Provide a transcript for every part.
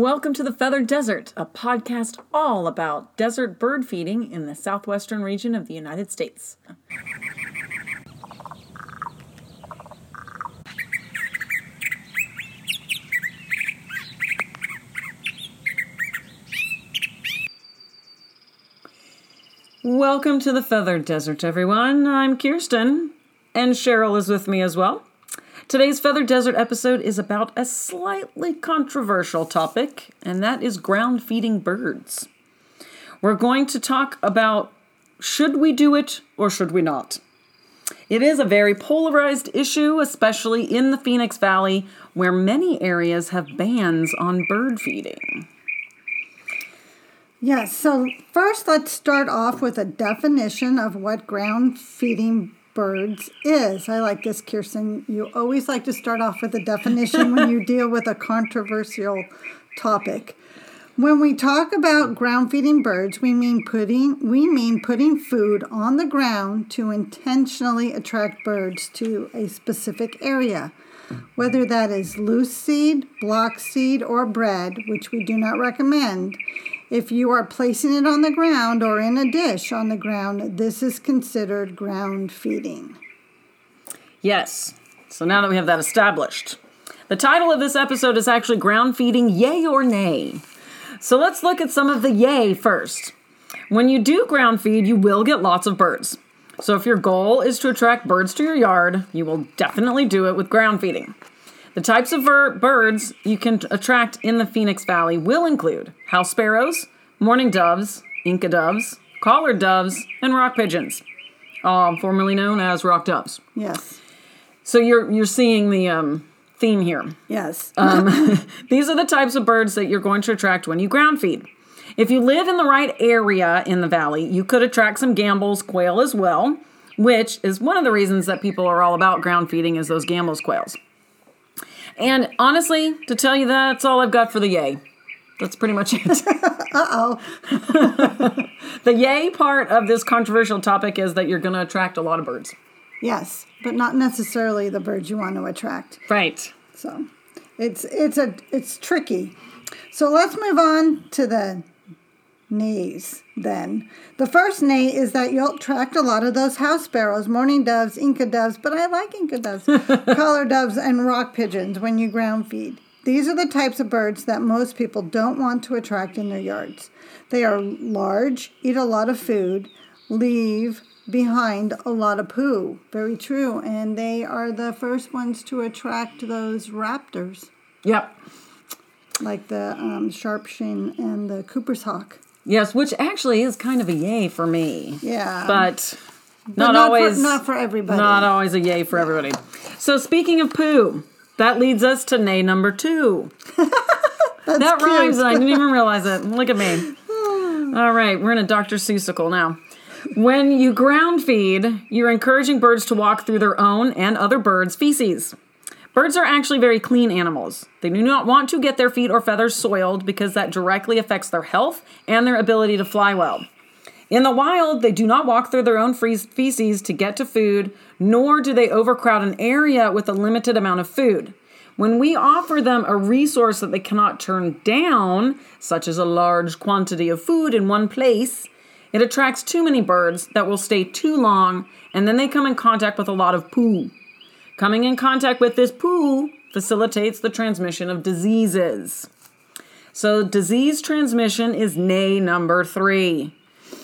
Welcome to the Feathered Desert, a podcast all about desert bird feeding in the southwestern region of the United States. Welcome to the Feathered Desert, everyone. I'm Kiersten, and Cheryl is with me as well. Today's Feather Desert episode is about a slightly controversial topic, and that is ground feeding birds. We're going to talk about should we do it or should we not? It is a very polarized issue, especially in the Phoenix Valley, where many areas have bans on bird feeding. Yes, so first let's start off with a definition of what ground feeding birds is. I like this, Kiersten. You always like to start off with a definition when you deal with a controversial topic. When we talk about ground feeding birds, we mean putting we mean putting food on the ground to intentionally attract birds to a specific area. Whether that is loose seed, block seed, or bread, which we do not recommend, if you are placing it on the ground or in a dish on the ground, this is considered ground feeding. Yes. So now that we have that established, the title of this episode is actually Ground Feeding Yay or Nay. So let's look at some of the yay first. When you do ground feed, you will get lots of birds. So if your goal is to attract birds to your yard, you will definitely do it with ground feeding. The types of ver- birds you can attract in the Phoenix Valley will include house sparrows, mourning doves, Inca doves, collared doves, and rock pigeons, uh, formerly known as rock doves. Yes. So you're you're seeing the um, theme here. Yes. Um, these are the types of birds that you're going to attract when you ground feed. If you live in the right area in the valley, you could attract some Gambel's quail as well, which is one of the reasons that people are all about ground feeding is those Gambel's quails. And honestly, to tell you that, that's all I've got for the yay. That's pretty much it. uh oh. the yay part of this controversial topic is that you're going to attract a lot of birds. Yes, but not necessarily the birds you want to attract. Right. So, it's it's a it's tricky. So let's move on to the nays then. The first nay is that you'll attract a lot of those house sparrows, mourning doves, Inca doves, but I like Inca doves, collar doves, and rock pigeons when you ground feed. These are the types of birds that most people don't want to attract in their yards. They are large, eat a lot of food, leave behind a lot of poo. Very true. And they are the first ones to attract those raptors, Yep. like the um, sharpshin and the Cooper's hawk. Yes, which actually is kind of a yay for me. Yeah. But But not, always For, not for everybody. not always a yay for everybody. So speaking of poo, that leads us to nay number two. that cute. rhymes and I didn't even realize it. Look at me. All right, we're in a Dr. Seussical now. When you ground feed, you're encouraging birds to walk through their own and other birds' feces. Birds are actually very clean animals. They do not want to get their feet or feathers soiled because that directly affects their health and their ability to fly well. In the wild, they do not walk through their own feces to get to food, nor do they overcrowd an area with a limited amount of food. When we offer them a resource that they cannot turn down, such as a large quantity of food in one place, it attracts too many birds that will stay too long and then they come in contact with a lot of poo. Coming in contact with this poo facilitates the transmission of diseases. So, disease transmission is nay number three.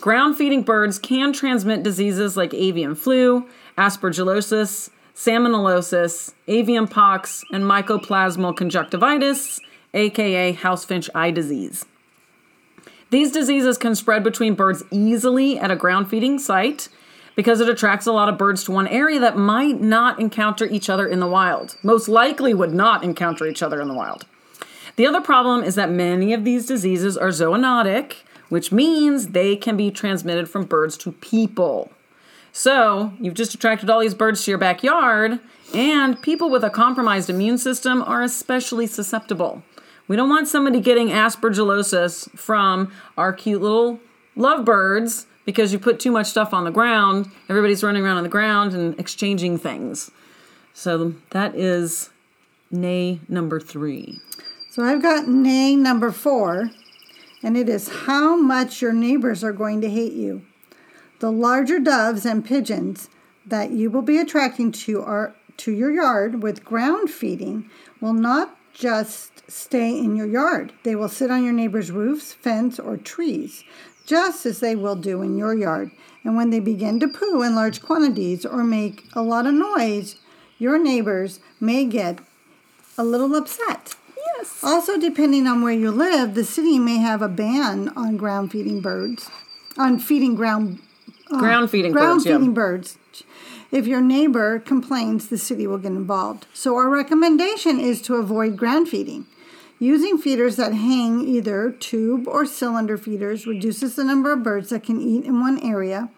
Ground feeding birds can transmit diseases like avian flu, aspergillosis, salmonellosis, avian pox, and mycoplasmal conjunctivitis, aka housefinch eye disease. These diseases can spread between birds easily at a ground feeding site because it attracts a lot of birds to one area that might not encounter each other in the wild. Most likely would not encounter each other in the wild. The other problem is that many of these diseases are zoonotic, which means they can be transmitted from birds to people. So, you've just attracted all these birds to your backyard, and people with a compromised immune system are especially susceptible. We don't want somebody getting aspergillosis from our cute little lovebirds because you put too much stuff on the ground. Everybody's running around on the ground and exchanging things. So that is nay number three. So I've got nay number four, and it is how much your neighbors are going to hate you. The larger doves and pigeons that you will be attracting to our to your yard with ground feeding will not just stay in your yard. They will sit on your neighbor's roofs, fence, or trees, just as they will do in your yard. And when they begin to poo in large quantities or make a lot of noise, your neighbors may get a little upset. Yes. Also, depending on where you live, the city may have a ban on ground feeding birds, on feeding ground uh, Ground feeding ground birds. yeah. feeding birds. If your neighbor complains, the city will get involved. So our recommendation is to avoid ground feeding. Using feeders that hang either tube or cylinder feeders reduces the number of birds that can eat in one area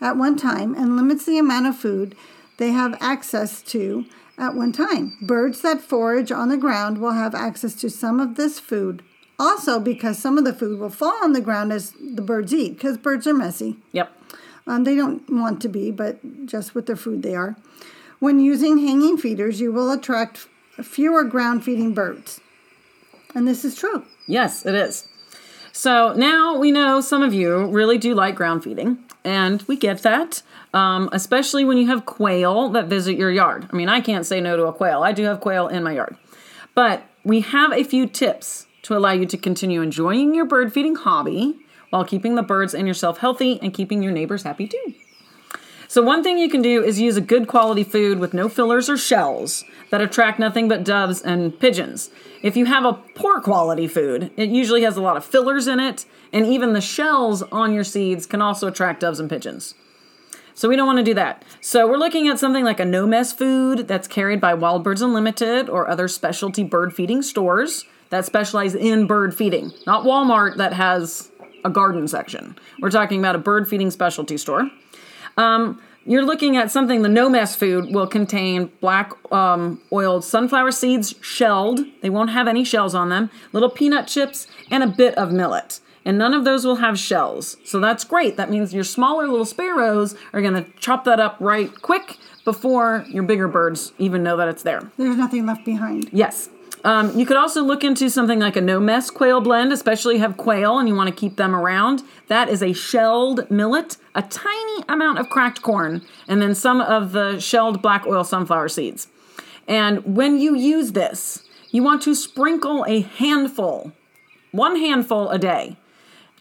at one time and limits the amount of food they have access to at one time. Birds that forage on the ground will have access to some of this food. Also, because some of the food will fall on the ground as the birds eat, because birds are messy. Yep. Um, they don't want to be, but just with their food they are. When using hanging feeders, you will attract fewer ground feeding birds. And this is true. Yes, it is. So now we know some of you really do like ground feeding, and we get that, um, especially when you have quail that visit your yard. I mean, I can't say no to a quail. I do have quail in my yard. But we have a few tips to allow you to continue enjoying your bird feeding hobby while keeping the birds and yourself healthy and keeping your neighbors happy too. So, one thing you can do is use a good quality food with no fillers or shells that attract nothing but doves and pigeons. If you have a poor quality food, it usually has a lot of fillers in it, and even the shells on your seeds can also attract doves and pigeons. So, we don't want to do that. So, we're looking at something like a no mess food that's carried by Wild Birds Unlimited or other specialty bird feeding stores that specialize in bird feeding, not Walmart that has a garden section. We're talking about a bird feeding specialty store. Um, you're looking at something the no mess food will contain black um, oiled sunflower seeds shelled. They won't have any shells on them, little peanut chips, and a bit of millet. And none of those will have shells. So that's great. That means your smaller little sparrows are going to chop that up right quick before your bigger birds even know that it's there. There's nothing left behind. Yes. Um, you could also look into something like a no mess quail blend, especially if you have quail and you want to keep them around. That is a shelled millet, a tiny amount of cracked corn, and then some of the shelled black oil sunflower seeds. And when you use this, you want to sprinkle a handful, one handful a day,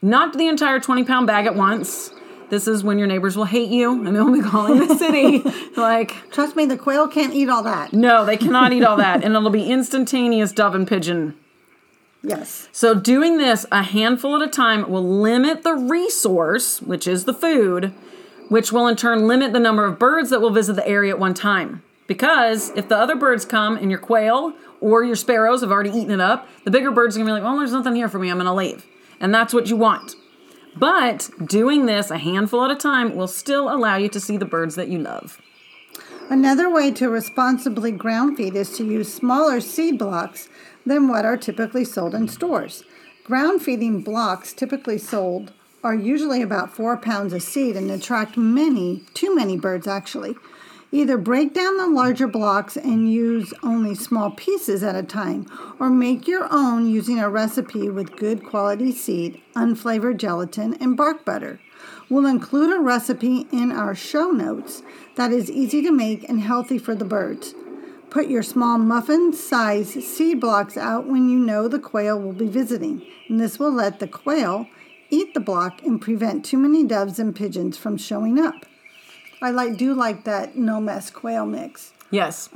not the entire 20 pound bag at once. This is when your neighbors will hate you and they'll be calling the city like, Trust me, the quail can't eat all that. no, they cannot eat all that, and it'll be instantaneous dove and pigeon. Yes. So, doing this a handful at a time will limit the resource, which is the food, which will in turn limit the number of birds that will visit the area at one time. Because if the other birds come and your quail or your sparrows have already eaten it up, the bigger birds are gonna be like, well, there's nothing here for me, I'm gonna leave. And that's what you want. But doing this a handful at a time will still allow you to see the birds that you love. Another way to responsibly ground feed is to use smaller seed blocks than what are typically sold in stores. Ground feeding blocks typically sold are usually about four pounds of seed and attract many, too many birds actually. Either break down the larger blocks and use only small pieces at a time, or make your own using a recipe with good quality seed, unflavored gelatin, and bark butter. We'll include a recipe in our show notes that is easy to make and healthy for the birds. Put your small muffin size seed blocks out when you know the quail will be visiting, and this will let the quail eat the block and prevent too many doves and pigeons from showing up. I like do like that no mess quail mix Yes.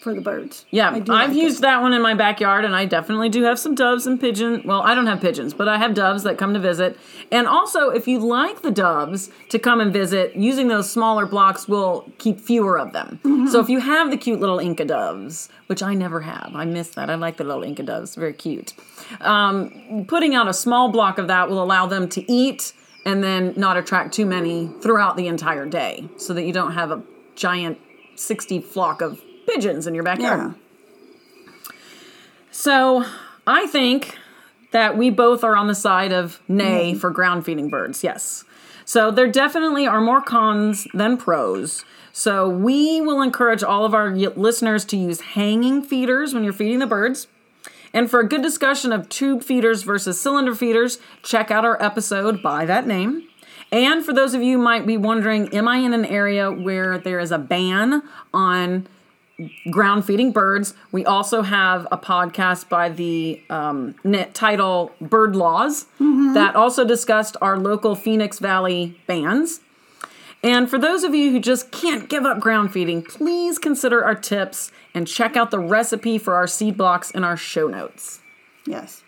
for the birds. Yeah, I I've like it. used that one in my backyard, and I definitely do have some doves and pigeon. Well, I don't have pigeons, but I have doves that come to visit. And also, if you like the doves to come and visit, using those smaller blocks will keep fewer of them. Mm-hmm. So if you have the cute little Inca doves, which I never have, I miss that. I like the little Inca doves, very cute. Um, putting out a small block of that will allow them to eat and then not attract too many throughout the entire day, so that you don't have a giant sixty flock of pigeons in your backyard. Yeah. So I think that we both are on the side of nay mm-hmm. for ground feeding birds. Yes. So there definitely are more cons than pros. So we will encourage all of our listeners to use hanging feeders when you're feeding the birds. And for a good discussion of tube feeders versus cylinder feeders, check out our episode by that name. And for those of you who might be wondering, am I in an area where there is a ban on ground feeding birds? We also have a podcast by the um, net title Bird Laws that also discussed our local Phoenix Valley bans. And for those of you who just can't give up ground feeding, please consider our tips and check out the recipe for our seed blocks in our show notes. Yes.